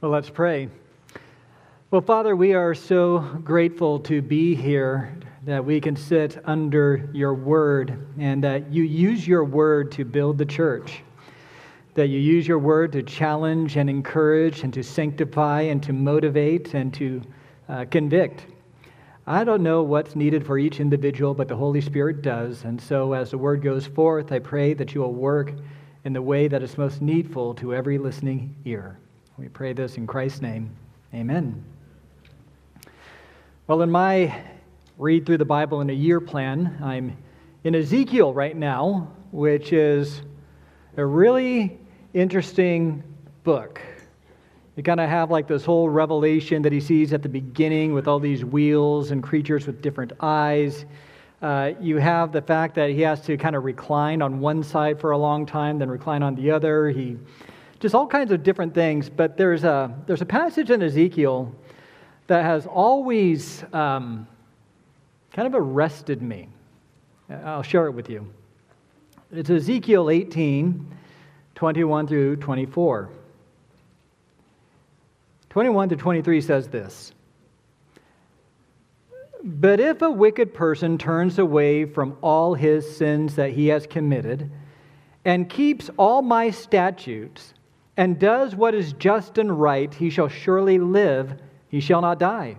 Well, let's pray. Well, Father, we are so grateful to be here, that we can sit under your word, and that you use your word to build the church. That you use your word to challenge and encourage and to sanctify and to motivate and to uh, convict. I don't know what's needed for each individual, but the Holy Spirit does. And so, as the word goes forth, I pray that you will work in the way that is most needful to every listening ear. We pray this in Christ's name. Amen. Well, in my read through the Bible in a year plan, I'm in Ezekiel right now, which is a really interesting book. You kind of have like this whole revelation that he sees at the beginning with all these wheels and creatures with different eyes. Uh, you have the fact that he has to kind of recline on one side for a long time, then recline on the other. He just all kinds of different things. But there's a, there's a passage in Ezekiel that has always um, kind of arrested me. I'll share it with you. It's Ezekiel 18, 21 through 24. 21 to 23 says this But if a wicked person turns away from all his sins that he has committed, and keeps all my statutes, and does what is just and right, he shall surely live, he shall not die.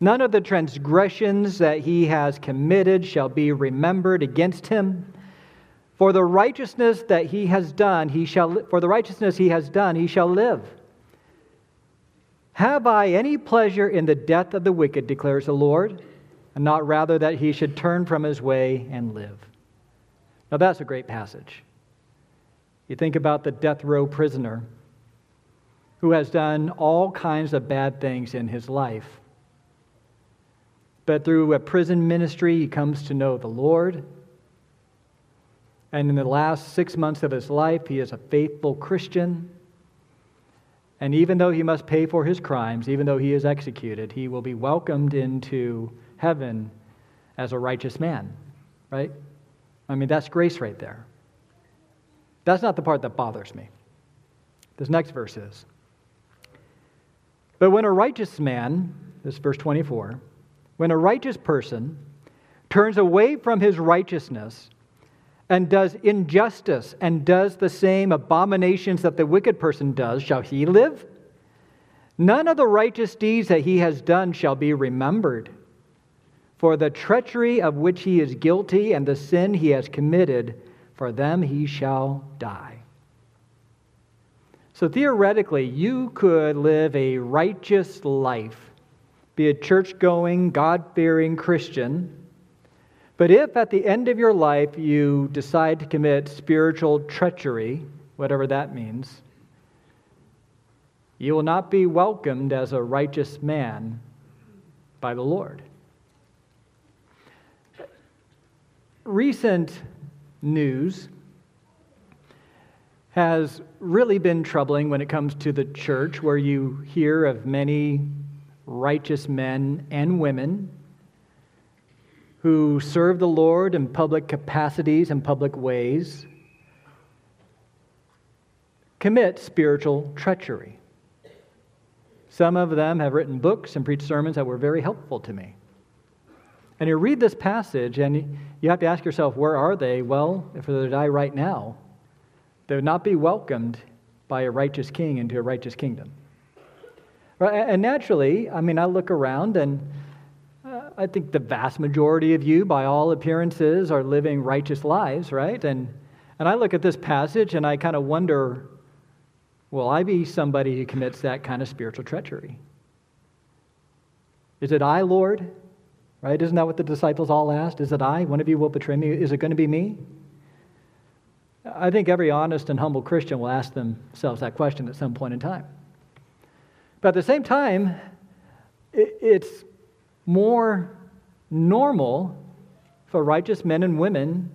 None of the transgressions that he has committed shall be remembered against him. For the righteousness that he has done, he shall for the righteousness he has done, he shall live. Have I any pleasure in the death of the wicked, declares the Lord, and not rather that he should turn from his way and live? Now that's a great passage. You think about the death row prisoner who has done all kinds of bad things in his life. But through a prison ministry, he comes to know the Lord. And in the last six months of his life, he is a faithful Christian. And even though he must pay for his crimes, even though he is executed, he will be welcomed into heaven as a righteous man, right? I mean, that's grace right there. That's not the part that bothers me. This next verse is. But when a righteous man, this verse 24, when a righteous person turns away from his righteousness and does injustice and does the same abominations that the wicked person does, shall he live? None of the righteous deeds that he has done shall be remembered. For the treachery of which he is guilty and the sin he has committed, for them he shall die. So theoretically, you could live a righteous life, be a church going, God fearing Christian. But if at the end of your life you decide to commit spiritual treachery, whatever that means, you will not be welcomed as a righteous man by the Lord. Recent news has really been troubling when it comes to the church, where you hear of many righteous men and women who serve the Lord in public capacities and public ways commit spiritual treachery. Some of them have written books and preached sermons that were very helpful to me. And you read this passage and you have to ask yourself, where are they? Well, if they die right now, they would not be welcomed by a righteous king into a righteous kingdom. And naturally, I mean, I look around and uh, I think the vast majority of you, by all appearances, are living righteous lives, right? And, and I look at this passage and I kind of wonder will I be somebody who commits that kind of spiritual treachery? Is it I, Lord? Right? Isn't that what the disciples all asked? Is it I? One of you will betray me. Is it going to be me? I think every honest and humble Christian will ask themselves that question at some point in time. But at the same time, it's more normal for righteous men and women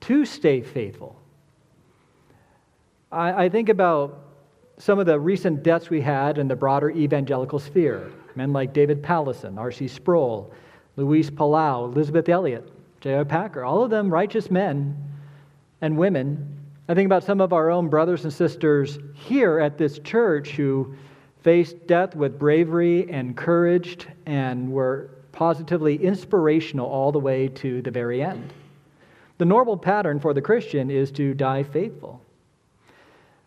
to stay faithful. I, think about some of the recent deaths we had in the broader evangelical sphere men like David Powlison, R.C. Sproul, Luis Palau, Elisabeth Elliot, J.I. Packer, all of them righteous men and women I think about some of our own brothers and sisters here at this church who faced death with bravery and courage and were positively inspirational all the way to the very end. The normal pattern for the Christian is to die faithful.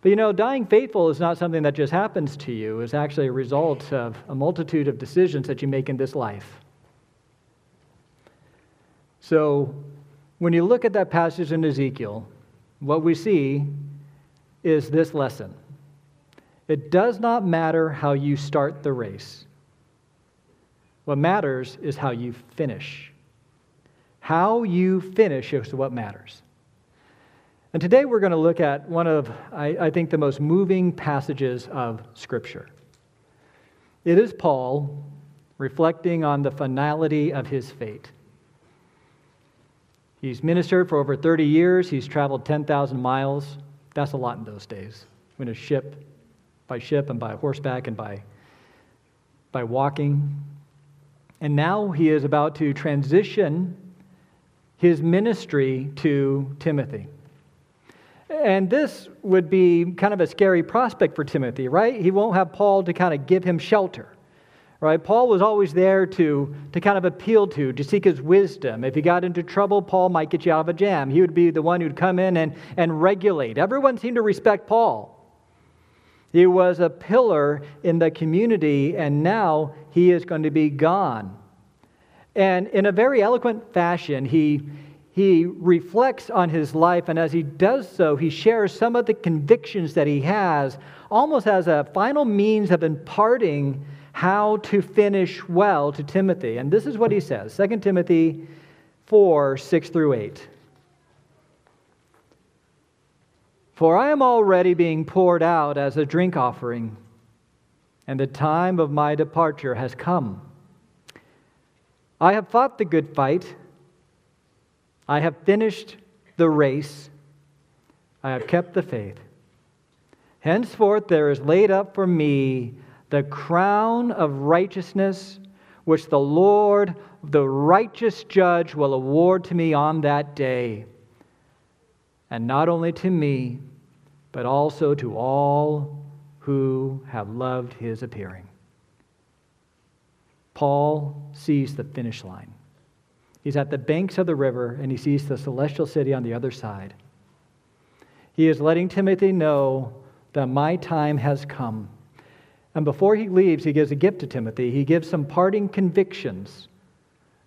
But you know, dying faithful is not something that just happens to you, it's actually a result of a multitude of decisions that you make in this life. So, when you look at that passage in Ezekiel, what we see is this lesson it does not matter how you start the race. What matters is how you finish. How you finish is what matters. And today we're going to look at one of, I, I, think, the most moving passages of Scripture. It is Paul reflecting on the finality of his fate. He's ministered for over 30 years, he's traveled 10,000 miles. That's a lot in those days. When a ship by ship and by horseback and by, by walking. And now he is about to transition his ministry to Timothy. And this would be kind of a scary prospect for Timothy, right? He won't have Paul to kind of give him shelter, right? Paul was always there to, to kind of appeal to, to seek his wisdom. If he got into trouble, Paul might get you out of a jam. He would be the one who'd come in and, and regulate. Everyone seemed to respect Paul. He was a pillar in the community, and now he is going to be gone. And in a very eloquent fashion, he, he reflects on his life, and as he does so, he shares some of the convictions that he has, almost as a final means of imparting how to finish well to Timothy. And this is what he says 2 Timothy 4 6 through 8. For I am already being poured out as a drink offering, and the time of my departure has come. I have fought the good fight. I have finished the race. I have kept the faith. Henceforth, there is laid up for me the crown of righteousness, which the Lord, the righteous judge, will award to me on that day and not only to me, but also to all who have loved his appearing. Paul sees the finish line. He's at the banks of the river and he sees the celestial city on the other side. He is letting Timothy know that my time has come. And before he leaves, he gives a gift to Timothy. He gives some parting convictions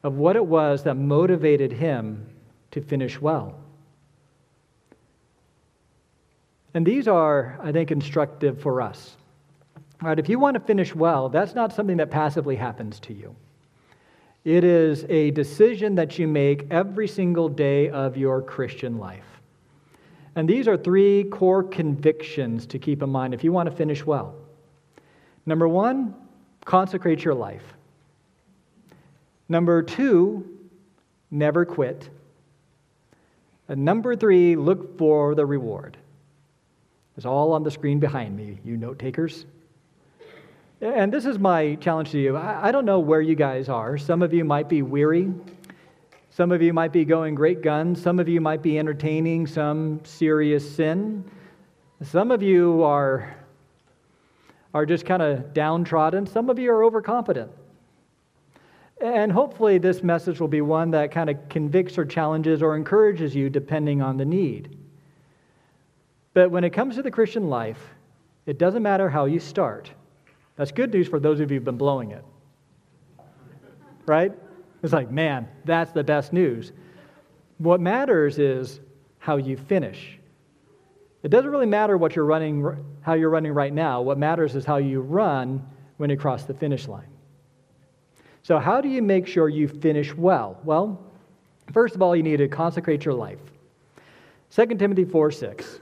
of what it was that motivated him to finish well. And these are, I think, instructive for us. All right, if you want to finish well, that's not something that passively happens to you. It is a decision that you make every single day of your Christian life. And these are three core convictions to keep in mind if you want to finish well. Number one, consecrate your life. Number two, never quit. And number three, look for the reward. It's all on the screen behind me, you note takers. And this is my challenge to you. I, don't know where you guys are. Some of you might be weary. Some of you might be going great guns. Some of you might be entertaining some serious sin. Some of you are, are just kind of downtrodden. Some of you are overconfident. And hopefully, this message will be one that kind of convicts or challenges or encourages you depending on the need. But when it comes to the Christian life, it doesn't matter how you start. That's good news for those of you who've been blowing it. Right? It's like, man, that's the best news. What matters is how you finish. It doesn't really matter what you're running, how you're running right now. What matters is how you run when you cross the finish line. So, how do you make sure you finish well? Well, first of all, you need to consecrate your life. 2 Timothy 4 6.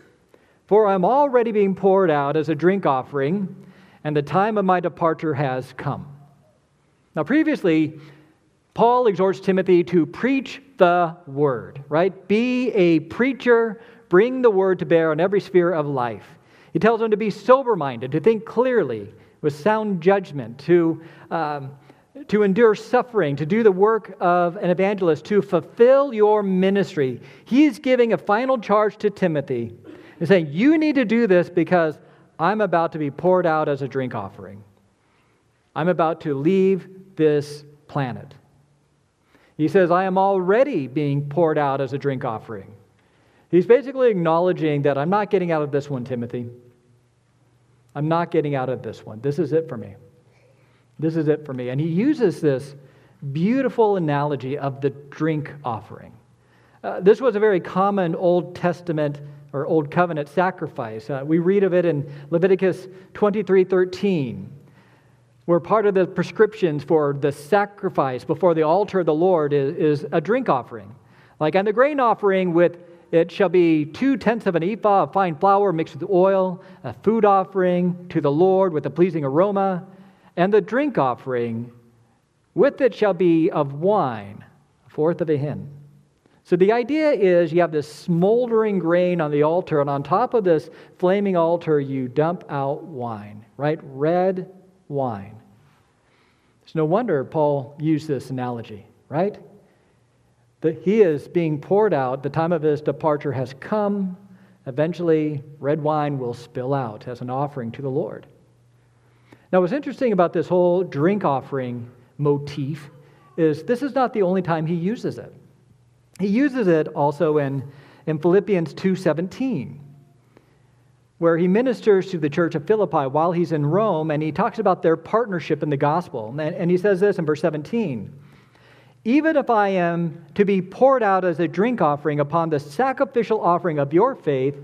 For I'm already being poured out as a drink offering, and the time of my departure has come. Now, previously, Paul exhorts Timothy to preach the word, right? Be a preacher, bring the word to bear on every sphere of life. He tells him to be sober minded, to think clearly with sound judgment, to, um, to endure suffering, to do the work of an evangelist, to fulfill your ministry. He's giving a final charge to Timothy He's saying, You need to do this because I'm about to be poured out as a drink offering. I'm about to leave this planet. He says, I am already being poured out as a drink offering. He's basically acknowledging that I'm not getting out of this one, Timothy. I'm not getting out of this one. This is it for me. This is it for me. And he uses this beautiful analogy of the drink offering. Uh, this was a very common Old Testament or Old Covenant sacrifice. Uh, we read of it in Leviticus 23 13, where part of the prescriptions for the sacrifice before the altar of the Lord is, is a drink offering. Like and the grain offering, with it shall be two tenths of an ephah of fine flour mixed with oil, a food offering to the Lord with a pleasing aroma, and the drink offering with it shall be of wine, a fourth of a hin. So the idea is you have this smoldering grain on the altar, and on top of this flaming altar, you dump out wine, right? Red wine. It's no wonder Paul used this analogy, right? That he is being poured out, the time of his departure has come. Eventually, red wine will spill out as an offering to the Lord. Now, what's interesting about this whole drink offering motif is this is not the only time he uses it. He uses it also in, in Philippians 2:17, where he ministers to the church of Philippi while he's in Rome, and he talks about their partnership in the gospel. And, and he says this in verse 17. Even if I am to be poured out as a drink offering upon the sacrificial offering of your faith,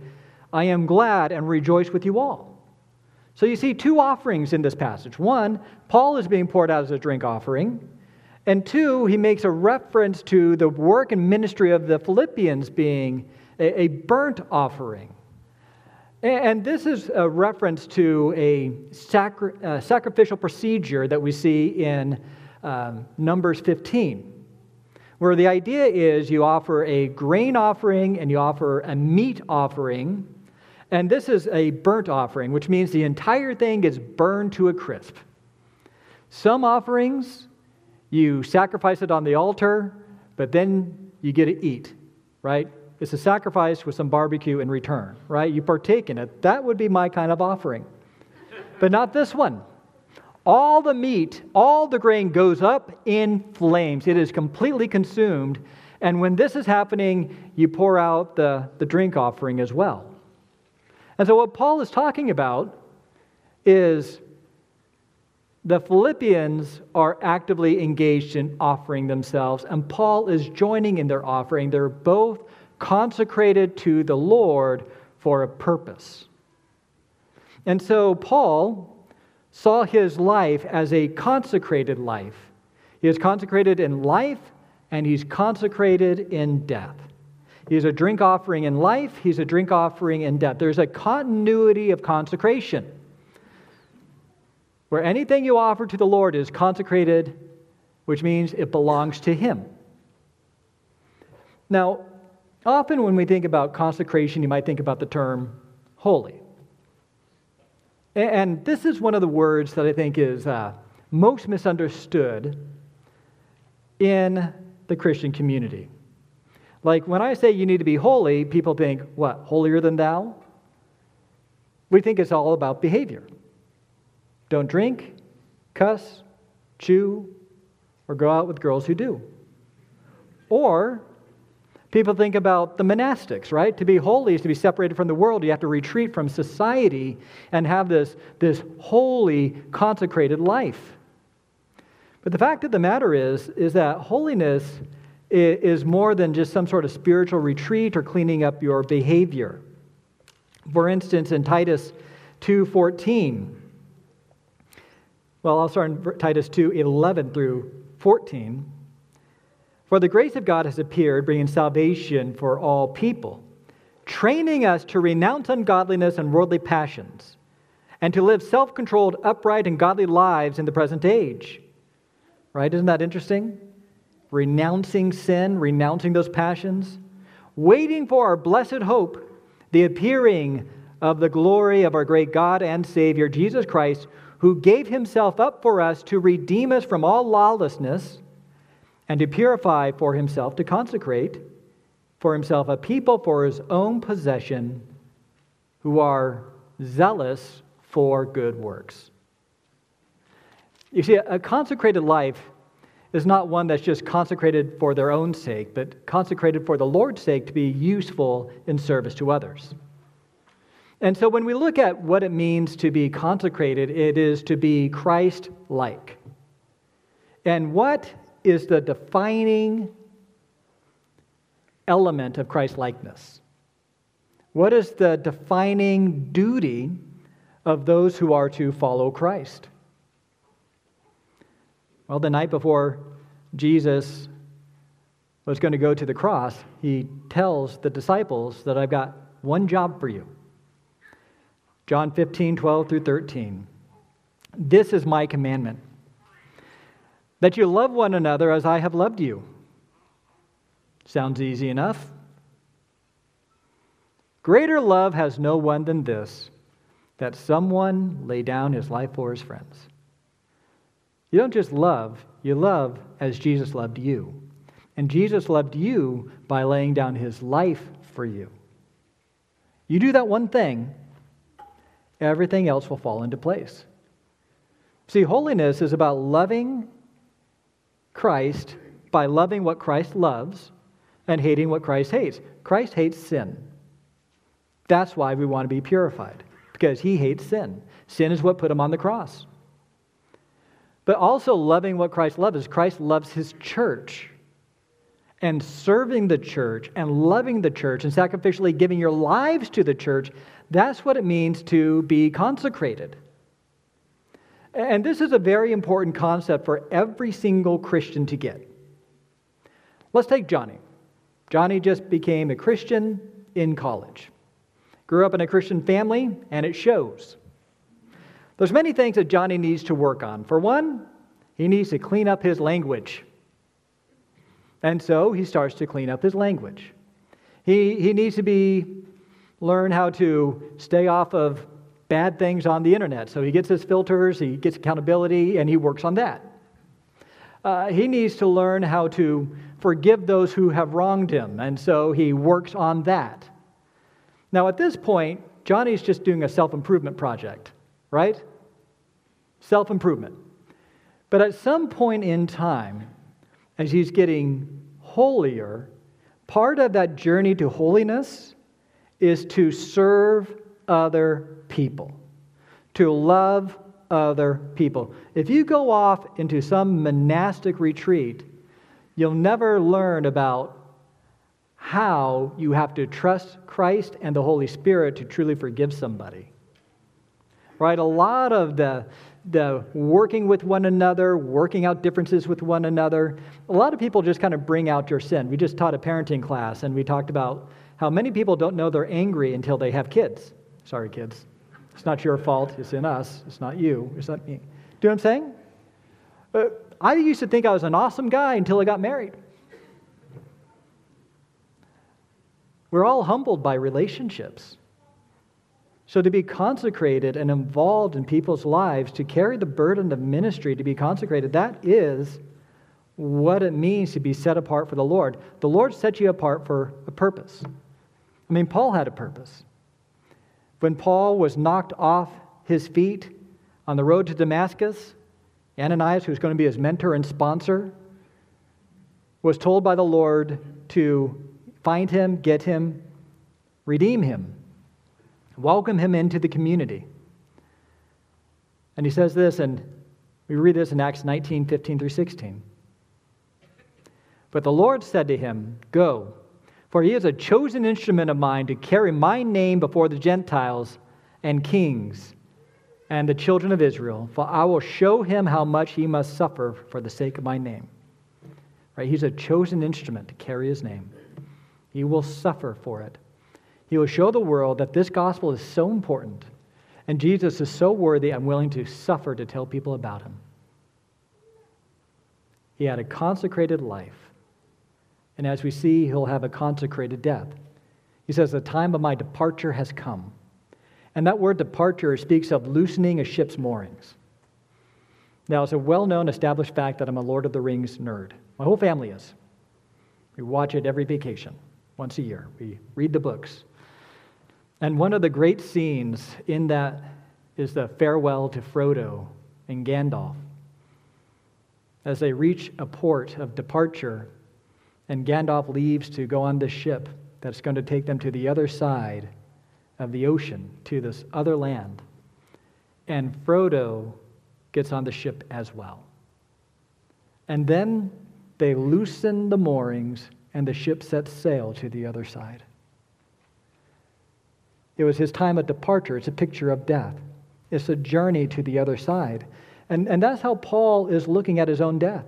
I am glad and rejoice with you all. So you see two offerings in this passage. One, Paul is being poured out as a drink offering. And two, he makes a reference to the work and ministry of the Philippians being a, a burnt offering. And this is a reference to a sacri- uh, sacrificial procedure that we see in um, Numbers 15, where the idea is you offer a grain offering and you offer a meat offering. And this is a burnt offering, which means the entire thing gets burned to a crisp. Some offerings you sacrifice it on the altar, but then you get to eat, right? It's a sacrifice with some barbecue in return, right? You partake in it. That would be my kind of offering. But not this one. All the meat, all the grain goes up in flames. It is completely consumed. And when this is happening, you pour out the, the drink offering as well. And so, what Paul is talking about is the Philippians are actively engaged in offering themselves, and Paul is joining in their offering. They're both consecrated to the Lord for a purpose. And so Paul saw his life as a consecrated life. He is consecrated in life and he's consecrated in death. He's a drink offering in life, he's a drink offering in death. There's a continuity of consecration where anything you offer to the Lord is consecrated, which means it belongs to Him. Now, often when we think about consecration, you might think about the term holy. And this is one of the words that I think is uh, most misunderstood in the Christian community. Like when I say you need to be holy, people think, what, holier than thou? We think it's all about behavior. Don't drink, cuss, chew, or go out with girls who do. Or people think about the monastics, right? To be holy is to be separated from the world. You have to retreat from society and have this, this holy, consecrated life. But the fact of the matter is, is that holiness is more than just some sort of spiritual retreat or cleaning up your behavior. For instance, in Titus 2:14, well, I'll start in Titus 2.11 through 14. For the grace of God has appeared, bringing salvation for all people, training us to renounce ungodliness and worldly passions, and to live self controlled, upright, and godly lives in the present age. Right? Isn't that interesting? Renouncing sin, renouncing those passions, waiting for our blessed hope, the appearing of the glory of our great God and Savior, Jesus Christ who gave himself up for us to redeem us from all lawlessness and to purify for himself, to consecrate for himself a people for his own possession, who are zealous for good works. You see, a consecrated life is not one that's just consecrated for their own sake, but consecrated for the Lord's sake to be useful in service to others. And so when we look at what it means to be consecrated, it is to be Christ like. And what is the defining element of Christ likeness? What is the defining duty of those who are to follow Christ? Well, the night before Jesus was going to go to the cross, he tells the disciples that I've got one job for you. John 15, 12 through 13. This is my commandment that you love one another as I have loved you. Sounds easy enough. Greater love has no one than this that someone lay down his life for his friends. You don't just love, you love as Jesus loved you. And Jesus loved you by laying down his life for you. You do that one thing, everything else will fall into place. See, holiness is about loving Christ by loving what Christ loves and hating what Christ hates. Christ hates sin. That's why we want to be purified, because he hates sin. Sin is what put him on the cross. But also loving what Christ loves. is Christ loves his church. And serving the church and loving the church and sacrificially giving your lives to the church, that's what it means to be consecrated. And this is a very important concept for every single Christian to get. Let's take Johnny. Johnny just became a Christian in college. Grew up in a Christian family, and it shows. There's many things that Johnny needs to work on. For one, he needs to clean up his language. And so he starts to clean up his language. He, he needs to be learn how to stay off of bad things on the internet. So he gets his filters, he gets accountability, and he works on that. Uh, he needs to learn how to forgive those who have wronged him, and so he works on that. Now, at this point, Johnny's just doing a self improvement project, right? Self improvement. But at some point in time, as he's getting holier, part of that journey to holiness is to serve other people, to love other people. If you go off into some monastic retreat, you'll never learn about how you have to trust Christ and the Holy Spirit to truly forgive somebody. Right? A lot of the, the working with one another, working out differences with one another, a lot of people just kind of bring out your sin. We just taught a parenting class and we talked about how many people don't know they're angry until they have kids. Sorry, kids. It's not your fault. It's in us. It's not you. It's not me. Do you know what I'm saying? Uh, I used to think I was an awesome guy until I got married. We're all humbled by relationships. So, to be consecrated and involved in people's lives, to carry the burden of ministry, to be consecrated, that is what it means to be set apart for the Lord. The Lord set you apart for a purpose. I mean, Paul had a purpose. When Paul was knocked off his feet on the road to Damascus, Ananias, who's going to be his mentor and sponsor, was told by the Lord to find him, get him, redeem him, welcome him into the community. And he says this, and we read this in Acts 19 15 through 16. But the Lord said to him, Go for he is a chosen instrument of mine to carry my name before the Gentiles and kings and the children of Israel, for I will show him how much he must suffer for the sake of my name. Right? He's a chosen instrument to carry his name. He will suffer for it. He will show the world that this gospel is so important and Jesus is so worthy and willing to suffer to tell people about him. He had a consecrated life and as we see, he'll have a consecrated death. He says, The time of my departure has come. And that word departure speaks of loosening a ship's moorings. Now, it's a well known, established fact that I'm a Lord of the Rings nerd. My whole family is. We watch it every vacation, once a year. We read the books. And one of the great scenes in that is the farewell to Frodo and Gandalf. As they reach a port of departure, and Gandalf leaves to go on this ship that's going to take them to the other side of the ocean, to this other land. And Frodo gets on the ship as well. And then they loosen the moorings, and the ship sets sail to the other side. It was his time of departure. It's a picture of death. It's a journey to the other side. And, and that's how Paul is looking at his own death.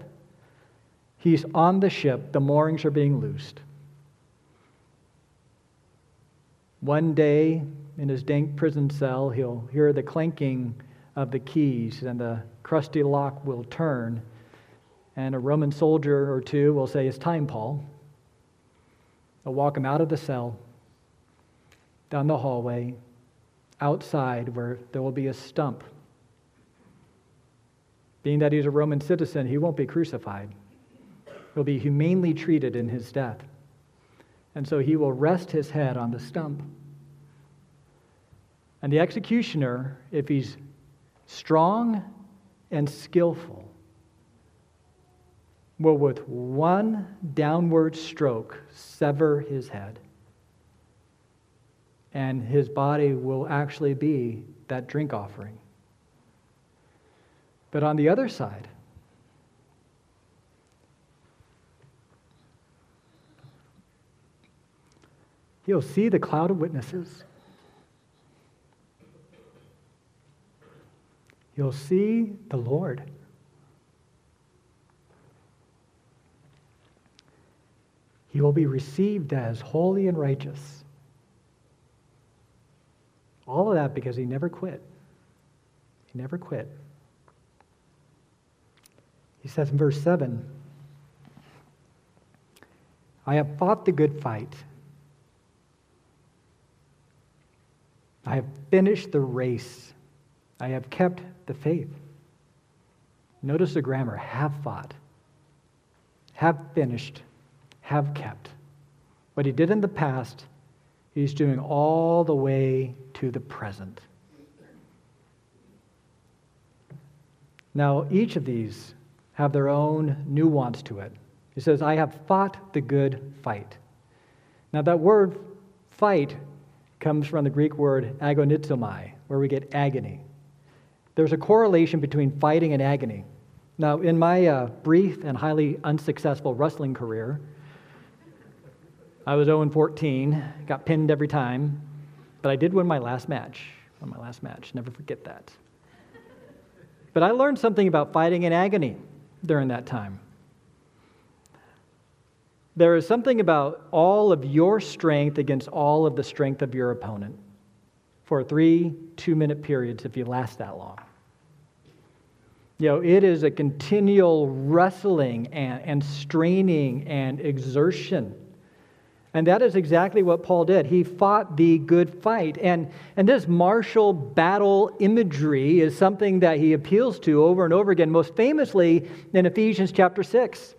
He's on the ship, the moorings are being loosed. One day, in his dank prison cell, he'll hear the clanking of the keys, and the crusty lock will turn, and a Roman soldier or two will say, It's time, Paul. They'll walk him out of the cell, down the hallway, outside where there will be a stump. Being that he's a Roman citizen, he won't be crucified. He'll be humanely treated in his death. And so he will rest his head on the stump. And the executioner, if he's strong and skillful, will with one downward stroke sever his head and his body will actually be that drink offering. But on the other side, he'll see the cloud of witnesses. You'll see the Lord. He will be received as holy and righteous. All of that because he never quit. He never quit. He says in verse 7 I have fought the good fight. I have finished the race. I have kept the faith. Notice the grammar have fought, have finished, have kept. What he did in the past, he's doing all the way to the present. Now, each of these have their own nuance to it. He says, I have fought the good fight. Now, that word fight comes from the Greek word agonizomai, where we get agony. There's a correlation between fighting and agony. Now, in my uh, brief and highly unsuccessful wrestling career, I was 0 14, got pinned every time. But I did win my last match. Won my last match. Never forget that. But I learned something about fighting in agony during that time. There is something about all of your strength against all of the strength of your opponent for three two minute periods if you last that long. You know, it is a continual wrestling and, and straining and exertion and that is exactly what Paul did. He fought the good fight. And, and this martial battle imagery is something that he appeals to over and over again, most famously in Ephesians chapter 6.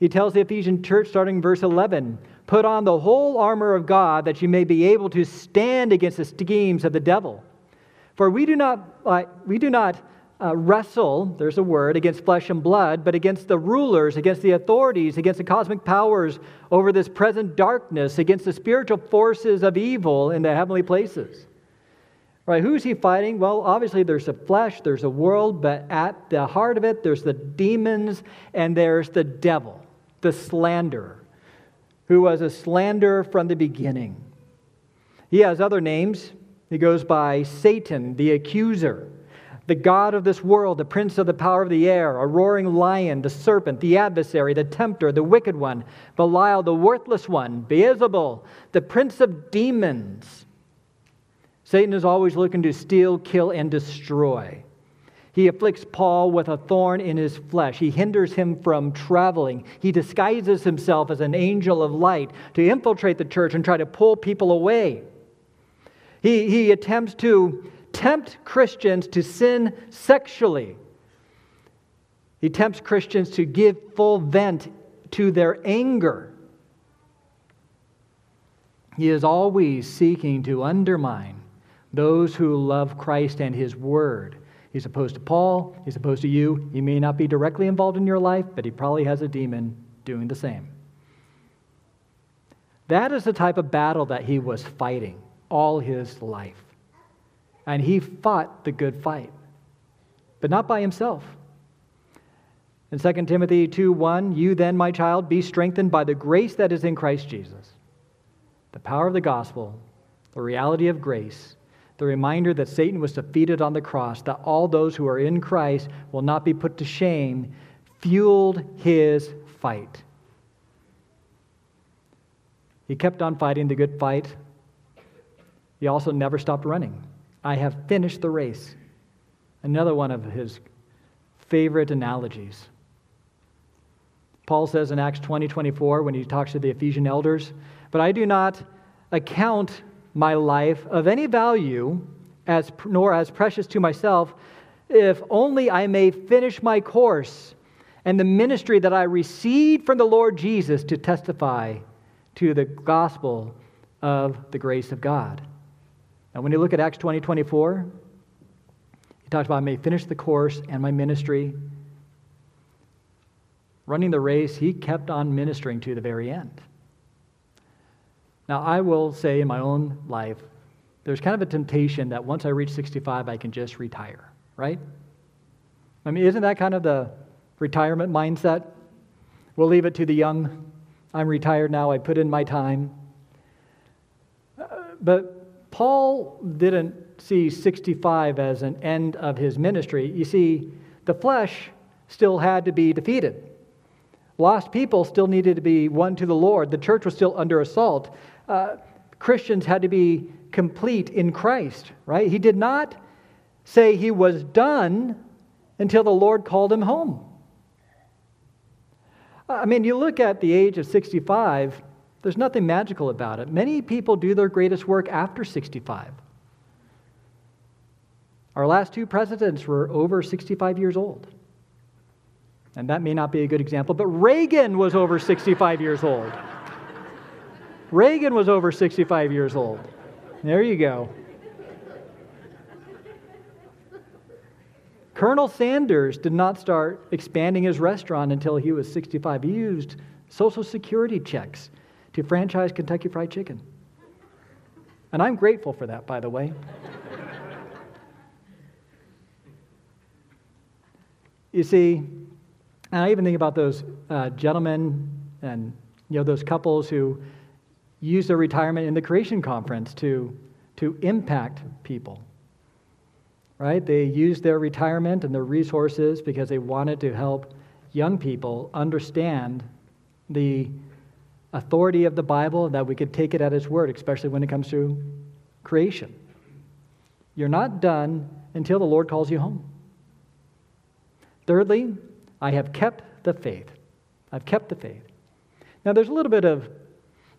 He tells the Ephesian church, starting verse 11, Put on the whole armor of God that you may be able to stand against the schemes of the devil. For we do not, uh, we do not uh, wrestle, there's a word, against flesh and blood, but against the rulers, against the authorities, against the cosmic powers over this present darkness, against the spiritual forces of evil in the heavenly places. Right, who's he fighting? Well, obviously there's a flesh, there's a world, but at the heart of it, there's the demons and there's the devil, the slanderer, who was a slanderer from the beginning. He has other names. He goes by Satan, the accuser the God of this world, the prince of the power of the air, a roaring lion, the serpent, the adversary, the tempter, the wicked one, Belial, the worthless one, Beelzebul, the prince of demons. Satan is always looking to steal, kill, and destroy. He afflicts Paul with a thorn in his flesh. He hinders him from traveling. He disguises himself as an angel of light to infiltrate the church and try to pull people away. He, he attempts to tempt Christians to sin sexually. He tempts Christians to give full vent to their anger. He is always seeking to undermine those who love Christ and His Word. He's opposed to Paul, he's opposed to you. He may not be directly involved in your life, but he probably has a demon doing the same. That is the type of battle that he was fighting all his life. And he fought the good fight, but not by himself. In 2 Timothy 2 1, you then, my child, be strengthened by the grace that is in Christ Jesus. The power of the gospel, the reality of grace, the reminder that Satan was defeated on the cross, that all those who are in Christ will not be put to shame, fueled his fight. He kept on fighting the good fight. He also never stopped running. I have finished the race. Another one of his favorite analogies. Paul says in Acts 20 24, when he talks to the Ephesian elders, But I do not account my life of any value, as, nor as precious to myself, if only I may finish my course and the ministry that I received from the Lord Jesus to testify to the gospel of the grace of God. Now, when you look at Acts 20 24, he talks about, I may finish the course and my ministry. Running the race, he kept on ministering to the very end. Now, I will say in my own life, there's kind of a temptation that once I reach 65, I can just retire, right? I mean, isn't that kind of the retirement mindset? We'll leave it to the young I'm retired now, I put in my time. Uh, but Paul didn't see 65 as an end of his ministry. You see, the flesh still had to be defeated. Lost people still needed to be won to the Lord. The church was still under assault. Uh, Christians had to be complete in Christ, right? He did not say he was done until the Lord called him home. I mean, you look at the age of 65, there's nothing magical about it. Many people do their greatest work after 65. Our last two presidents were over 65 years old. And that may not be a good example, but Reagan was over 65 years old. Reagan was over 65 years old. There you go. Colonel Sanders did not start expanding his restaurant until he was 65. He used Social Security checks to franchise Kentucky Fried Chicken. And I'm grateful for that, by the way. you see, I even think about those uh, gentlemen and you know those couples who use their retirement in the creation conference to, to impact people right? They used their retirement and their resources because they wanted to help young people understand the authority of the Bible, that we could take it at its word, especially when it comes to creation. You're not done until the Lord calls you home. Thirdly, I have kept the faith. I've kept the faith. Now, there's a little bit of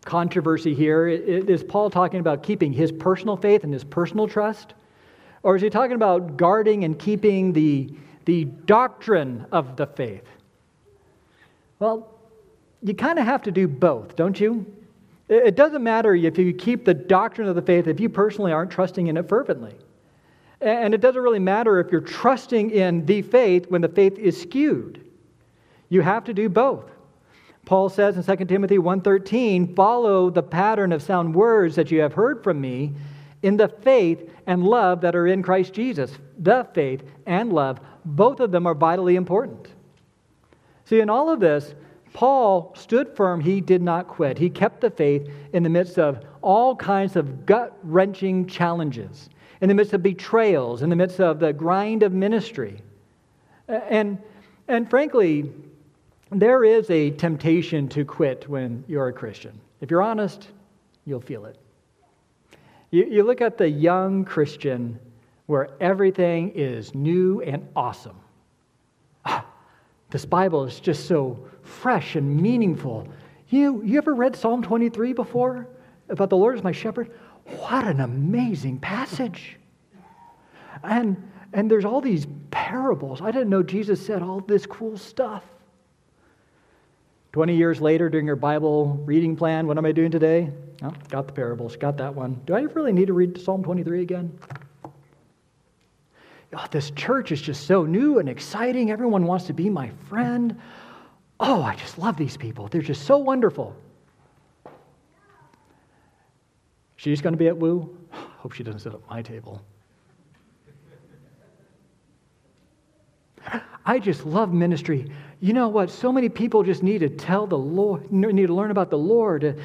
controversy here. Is Paul talking about keeping his personal faith and his personal trust? Or is he talking about guarding and keeping the, the doctrine of the faith? Well, you kind of have to do both, don't you? It doesn't matter if you keep the doctrine of the faith if you personally aren't trusting in it fervently. And it doesn't really matter if you're trusting in the faith when the faith is skewed. You have to do both. Paul says in 2 Timothy 1:13, "Follow the pattern of sound words that you have heard from me in the faith and love that are in Christ Jesus. The faith and love, both of them are vitally important. See, in all of this, Paul stood firm. He did not quit. He kept the faith in the midst of all kinds of gut wrenching challenges, in the midst of betrayals, in the midst of the grind of ministry. And, and frankly, there is a temptation to quit when you're a Christian. If you're honest, you'll feel it. You, you look at the young Christian where everything is new and awesome. Ah, this Bible is just so fresh and meaningful. You, you ever read Psalm 23 before about the Lord is my shepherd? What an amazing passage. And, and there's all these parables. I didn't know Jesus said all this cool stuff. 20 years later, during your Bible reading plan, what am I doing today? Oh, got the parables, got that one. Do I really need to read Psalm 23 again? Oh, this church is just so new and exciting. Everyone wants to be my friend. Oh, I just love these people. They're just so wonderful. She's going to be at Woo. Hope she doesn't sit at my table. I just love ministry. You know what? So many people just need to tell the Lord, need to learn about the Lord.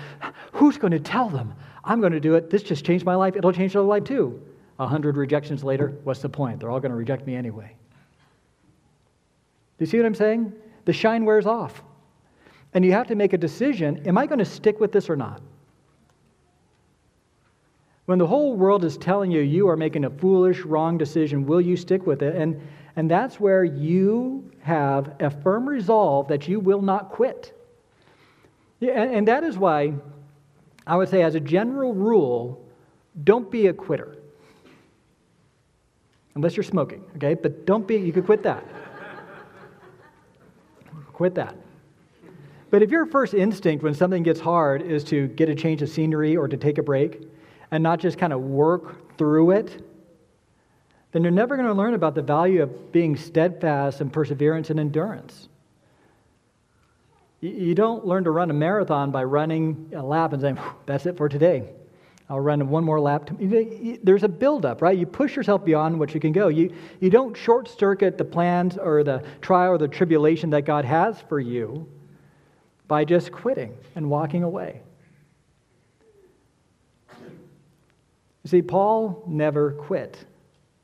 Who's going to tell them? I'm going to do it. This just changed my life. It'll change their life too. A hundred rejections later, what's the point? They're all going to reject me anyway. Do you see what I'm saying? The shine wears off. And you have to make a decision am I going to stick with this or not? When the whole world is telling you you are making a foolish, wrong decision, will you stick with it? And, and that's where you have a firm resolve that you will not quit. And, that is why I would say, as a general rule, don't be a quitter. Unless you're smoking, okay? But don't be, you could quit that. quit that. But if your first instinct when something gets hard is to get a change of scenery or to take a break, and not just kind of work through it, then you're never going to learn about the value of being steadfast and perseverance and endurance. You don't learn to run a marathon by running a lap and saying, that's it for today. I'll run one more lap. There's a buildup, right? You push yourself beyond what you can go. You, you don't short circuit the plans or the trial or the tribulation that God has for you by just quitting and walking away. You see, Paul never quit.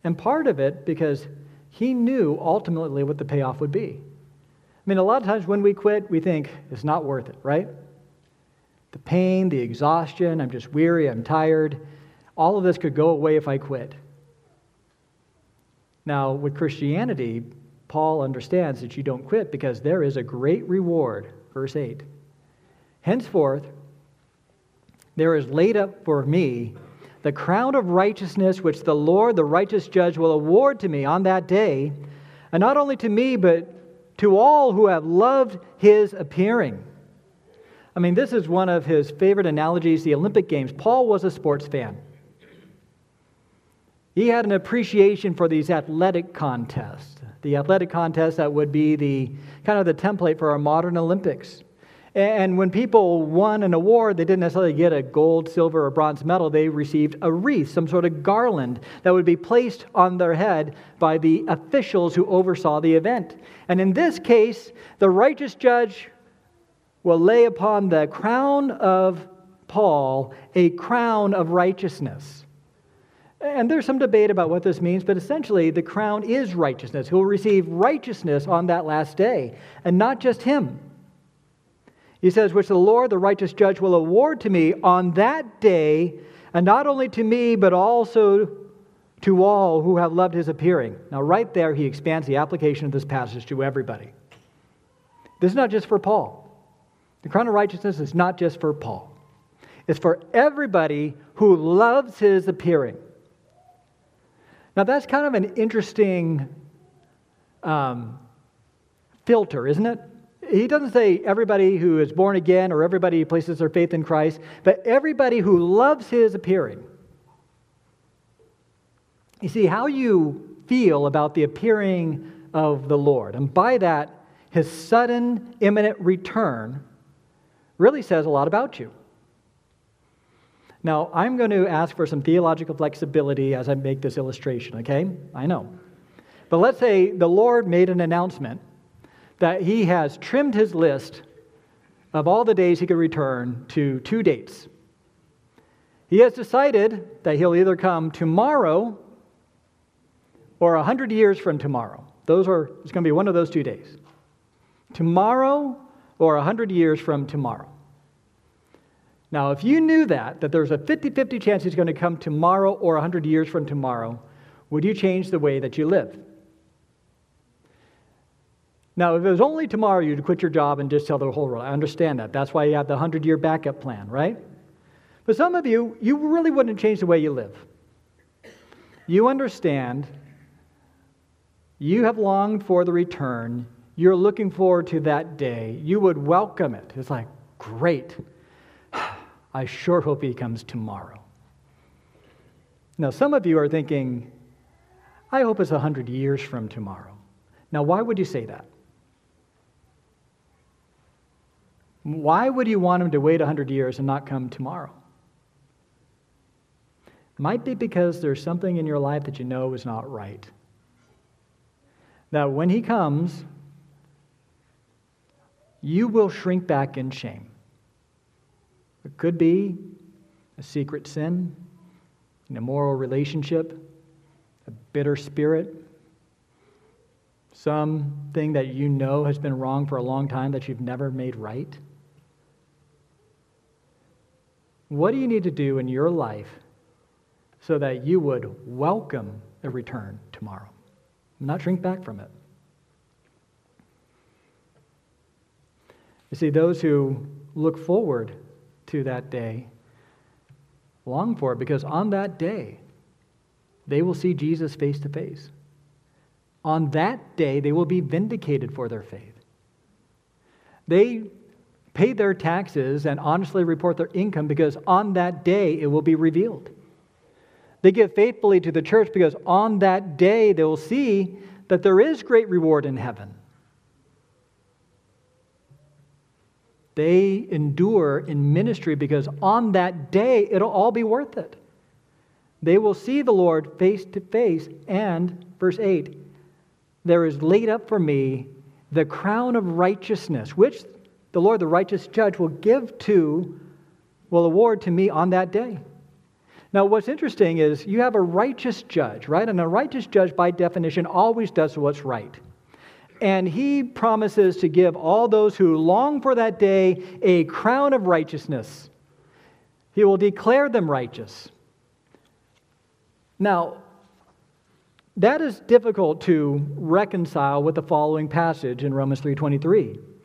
And part of it because he knew ultimately what the payoff would be. I mean, a lot of times when we quit, we think it's not worth it, right? The pain, the exhaustion, I'm just weary, I'm tired. All of this could go away if I quit. Now, with Christianity, Paul understands that you don't quit because there is a great reward. Verse 8. Henceforth, there is laid up for me the crown of righteousness which the Lord, the righteous judge, will award to me on that day, and not only to me, but to all who have loved his appearing. I mean, this is one of his favorite analogies the Olympic Games. Paul was a sports fan. He had an appreciation for these athletic contests, the athletic contests that would be the kind of the template for our modern Olympics. And when people won an award, they didn't necessarily get a gold, silver, or bronze medal. They received a wreath, some sort of garland that would be placed on their head by the officials who oversaw the event. And in this case, the righteous judge will lay upon the crown of Paul a crown of righteousness. And there's some debate about what this means, but essentially, the crown is righteousness. He will receive righteousness on that last day, and not just him. He says, Which the Lord, the righteous judge, will award to me on that day, and not only to me, but also to all who have loved his appearing. Now, right there, he expands the application of this passage to everybody. This is not just for Paul. The crown of righteousness is not just for Paul, it's for everybody who loves his appearing. Now, that's kind of an interesting um, filter, isn't it? He doesn't say everybody who is born again or everybody who places their faith in Christ, but everybody who loves his appearing. You see, how you feel about the appearing of the Lord, and by that, his sudden, imminent return, really says a lot about you. Now, I'm going to ask for some theological flexibility as I make this illustration, okay? I know. But let's say the Lord made an announcement that he has trimmed his list of all the days he could return to two dates. He has decided that he'll either come tomorrow or 100 years from tomorrow. Those are, it's going to be one of those two days. Tomorrow or 100 years from tomorrow. Now, if you knew that, that there's a 50 50 chance he's going to come tomorrow or 100 years from tomorrow, would you change the way that you live? Now, if it was only tomorrow, you'd quit your job and just tell the whole world. I understand that. That's why you have the 100 year backup plan, right? But some of you, you really wouldn't change the way you live. You understand, you have longed for the return, you're looking forward to that day. You would welcome it. It's like, great. I sure hope he comes tomorrow. Now, some of you are thinking, I hope it's 100 years from tomorrow. Now, why would you say that? Why would you want him to wait 100 years and not come tomorrow? Might be because there's something in your life that you know is not right. That when he comes, you will shrink back in shame. It could be a secret sin, an immoral relationship, a bitter spirit, something that you know has been wrong for a long time that you've never made right. What do you need to do in your life so that you would welcome a return tomorrow, not shrink back from it? You see, those who look forward to that day long for it because on that day, they will see Jesus face to face. On that day, they will be vindicated for their faith. They pay their taxes and honestly report their income because on that day it will be revealed. They give faithfully to the church because on that day they will see that there is great reward in heaven. They endure in ministry because on that day it'll all be worth it. They will see the Lord face to face, and, verse 8, there is laid up for me the crown of righteousness, which the Lord, the righteous judge, will give to, will award to me on that day. Now, what's interesting is you have a righteous judge, right? And a righteous judge, by definition, always does what's right. And he promises to give all those who long for that day a crown of righteousness. He will declare them righteous. Now, that is difficult to reconcile with the following passage in Romans 3:23.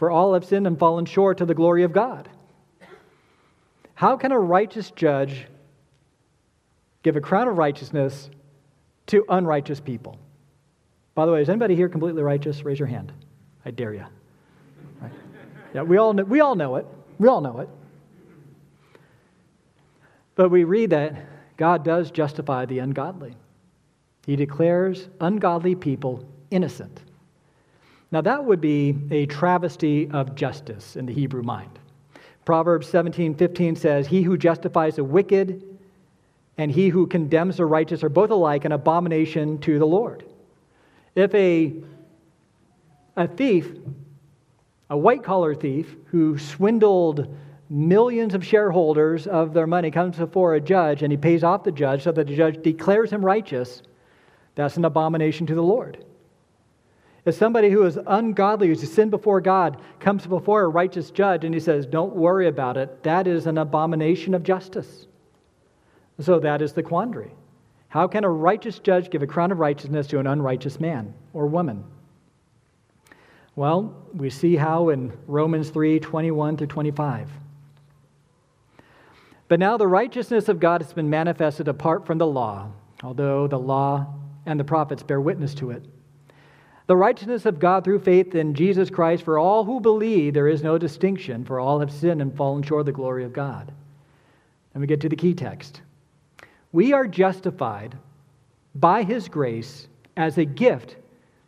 For all have sinned and fallen short of the glory of God. How can a righteous judge give a crown of righteousness to unrighteous people? By the way, is anybody here completely righteous? Raise your hand. I dare you. Right? Yeah, we all, know, we all know it. We all know it. But we read that God does justify the ungodly. He declares ungodly people innocent. Now, that would be a travesty of justice in the Hebrew mind. Proverbs 17 15 says, He who justifies the wicked and he who condemns the righteous are both alike an abomination to the Lord. If a, a thief, a white collar thief who swindled millions of shareholders of their money comes before a judge and he pays off the judge so that the judge declares him righteous, that's an abomination to the Lord. If somebody who is ungodly, who's sinned before God, comes before a righteous judge and he says, Don't worry about it, that is an abomination of justice. So that is the quandary. How can a righteous judge give a crown of righteousness to an unrighteous man or woman? Well, we see how in Romans 3 21 through 25. But now the righteousness of God has been manifested apart from the law, although the law and the prophets bear witness to it the righteousness of God through faith in Jesus Christ for all who believe, there is no distinction, for all have sinned and fallen short of the glory of God. And we get to the key text. We are justified by his grace as a gift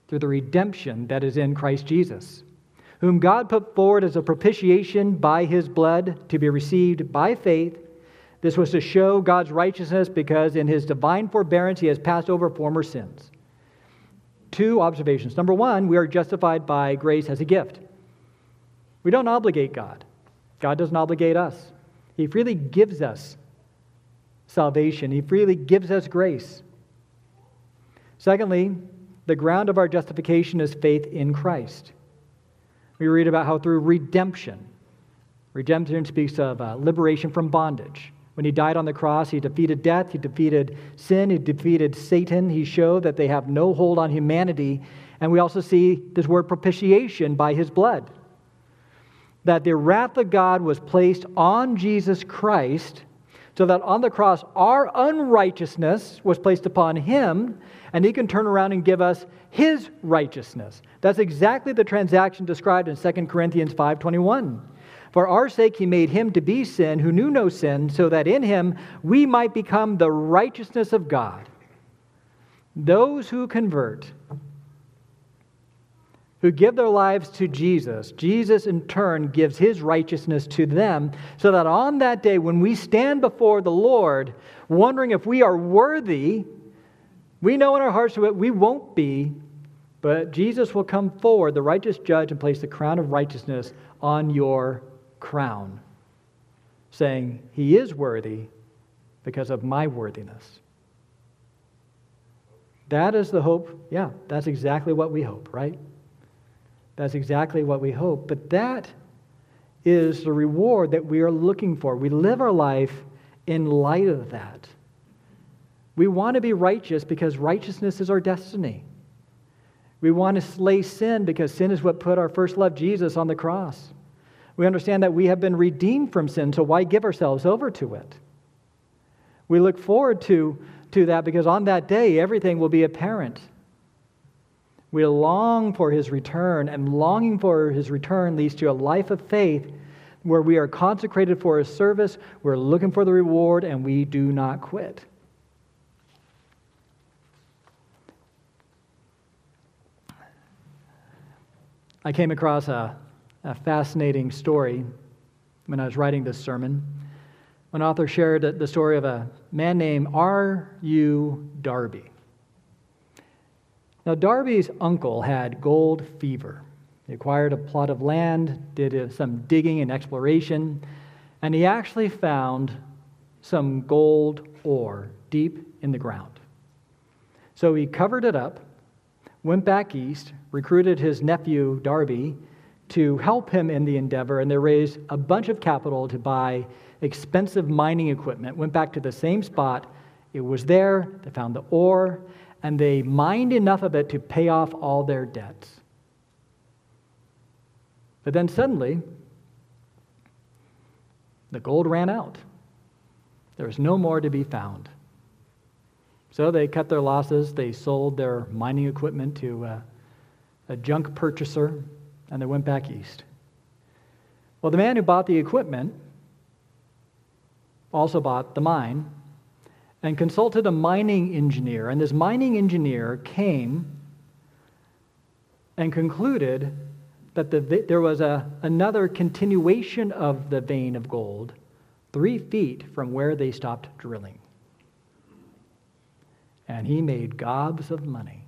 through the redemption that is in Christ Jesus, whom God put forward as a propitiation by his blood to be received by faith. This was to show God's righteousness because in his divine forbearance he has passed over former sins two observations. Number one, we are justified by grace as a gift. We don't obligate God, God doesn't obligate us. He freely gives us salvation, He freely gives us grace. Secondly, the ground of our justification is faith in Christ. We read about how through redemption, redemption speaks of uh, liberation from bondage. When he died on the cross, he defeated death, he defeated sin, he defeated Satan. He showed that they have no hold on humanity. And we also see this word propitiation by his blood. That the wrath of God was placed on Jesus Christ, so that on the cross our unrighteousness was placed upon him, and he can turn around and give us his righteousness. That's exactly the transaction described in 2 Corinthians 5:21. For our sake he made him to be sin who knew no sin, so that in him we might become the righteousness of God. Those who convert, who give their lives to Jesus, Jesus in turn gives his righteousness to them, so that on that day when we stand before the Lord, wondering if we are worthy, we know in our hearts that we won't be, but Jesus will come forward, the righteous judge, and place the crown of righteousness on your crown, saying, He is worthy because of my worthiness. That is the hope. Yeah, that's exactly what we hope, right? That's exactly what we hope. But that is the reward that we are looking for. We live our life in light of that. We want to be righteous because righteousness is our destiny. We want to slay sin because sin is what put our first love, Jesus, on the cross. We understand that we have been redeemed from sin, so why give ourselves over to it? We look forward to, to that because on that day, everything will be apparent. We long for his return, and longing for his return leads to a life of faith where we are consecrated for his service, we're looking for the reward, and we do not quit. I came across a a fascinating story when I was writing this sermon. An author shared the story of a man named R.U. Darby. Now, Darby's uncle had gold fever. He acquired a plot of land, did some digging and exploration, and he actually found some gold ore deep in the ground. So he covered it up, went back east, recruited his nephew Darby, to help him in the endeavor, and they raised a bunch of capital to buy expensive mining equipment. Went back to the same spot. It was there. They found the ore, and they mined enough of it to pay off all their debts. But then suddenly, the gold ran out. There was no more to be found. So they cut their losses. They sold their mining equipment to a, a junk purchaser and they went back east. Well, the man who bought the equipment also bought the mine and consulted a mining engineer. And this mining engineer came and concluded that the, there was a, another continuation of the vein of gold three feet from where they stopped drilling. And he made gobs of money.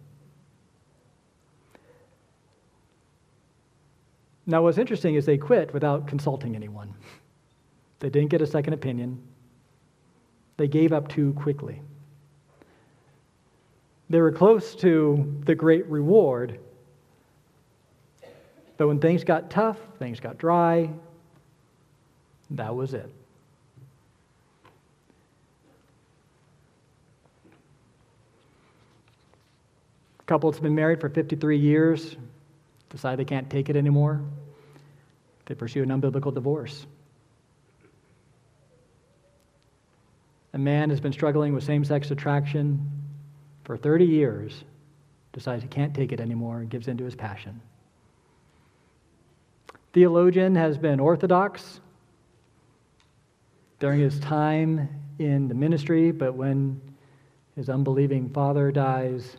Now, what's interesting is they quit without consulting anyone. They didn't get a second opinion. They gave up too quickly. They were close to the great reward, but when things got tough, things got dry, that was it. A couple that's been married for 53 years, decide they can't take it anymore, they pursue an unbiblical divorce. A man has been struggling with same sex attraction for 30 years, decides he can't take it anymore, and gives in to his passion. Theologian has been orthodox during his time in the ministry, but when his unbelieving father dies,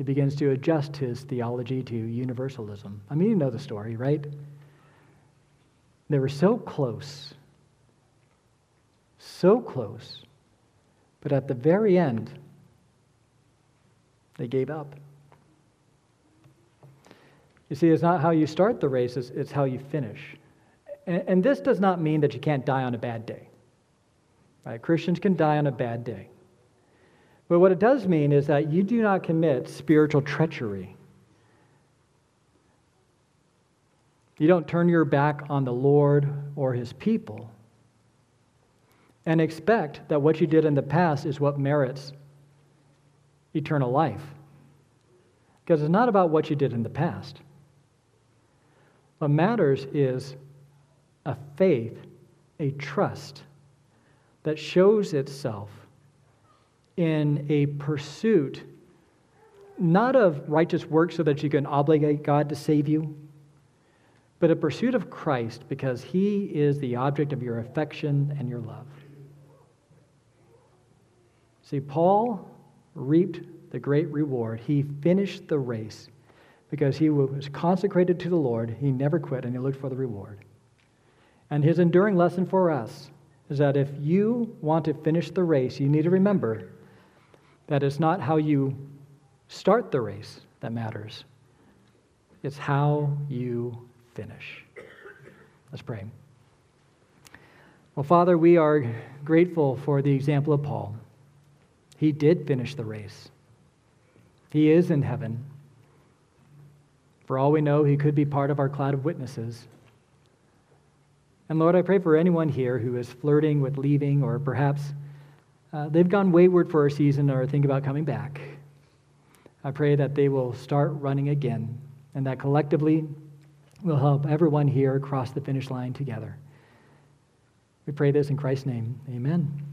he begins to adjust his theology to universalism. I mean, you know the story, right? They were so close, so close, but at the very end, they gave up. You see, it's not how you start the race, it's, how you finish. And, and this does not mean that you can't die on a bad day. Right? Christians can die on a bad day. But what it does mean is that you do not commit spiritual treachery. You don't turn your back on the Lord or his people and expect that what you did in the past is what merits eternal life. Because it's not about what you did in the past. What matters is a faith, a trust that shows itself in a pursuit not of righteous works so that you can obligate God to save you, but a pursuit of Christ because he is the object of your affection and your love. See, Paul reaped the great reward. He finished the race because he was consecrated to the Lord. He never quit and he looked for the reward. And his enduring lesson for us is that if you want to finish the race, you need to remember that it's not how you start the race that matters, it's how you finish. Let's pray. Well, Father, we are grateful for the example of Paul. He did finish the race. He is in heaven. For all we know, he could be part of our cloud of witnesses. And Lord, I pray for anyone here who is flirting with leaving, or perhaps uh, they've gone wayward for a season or think about coming back. I pray that they will start running again, and that collectively we'll help everyone here cross the finish line together. We pray this in Christ's name. Amen.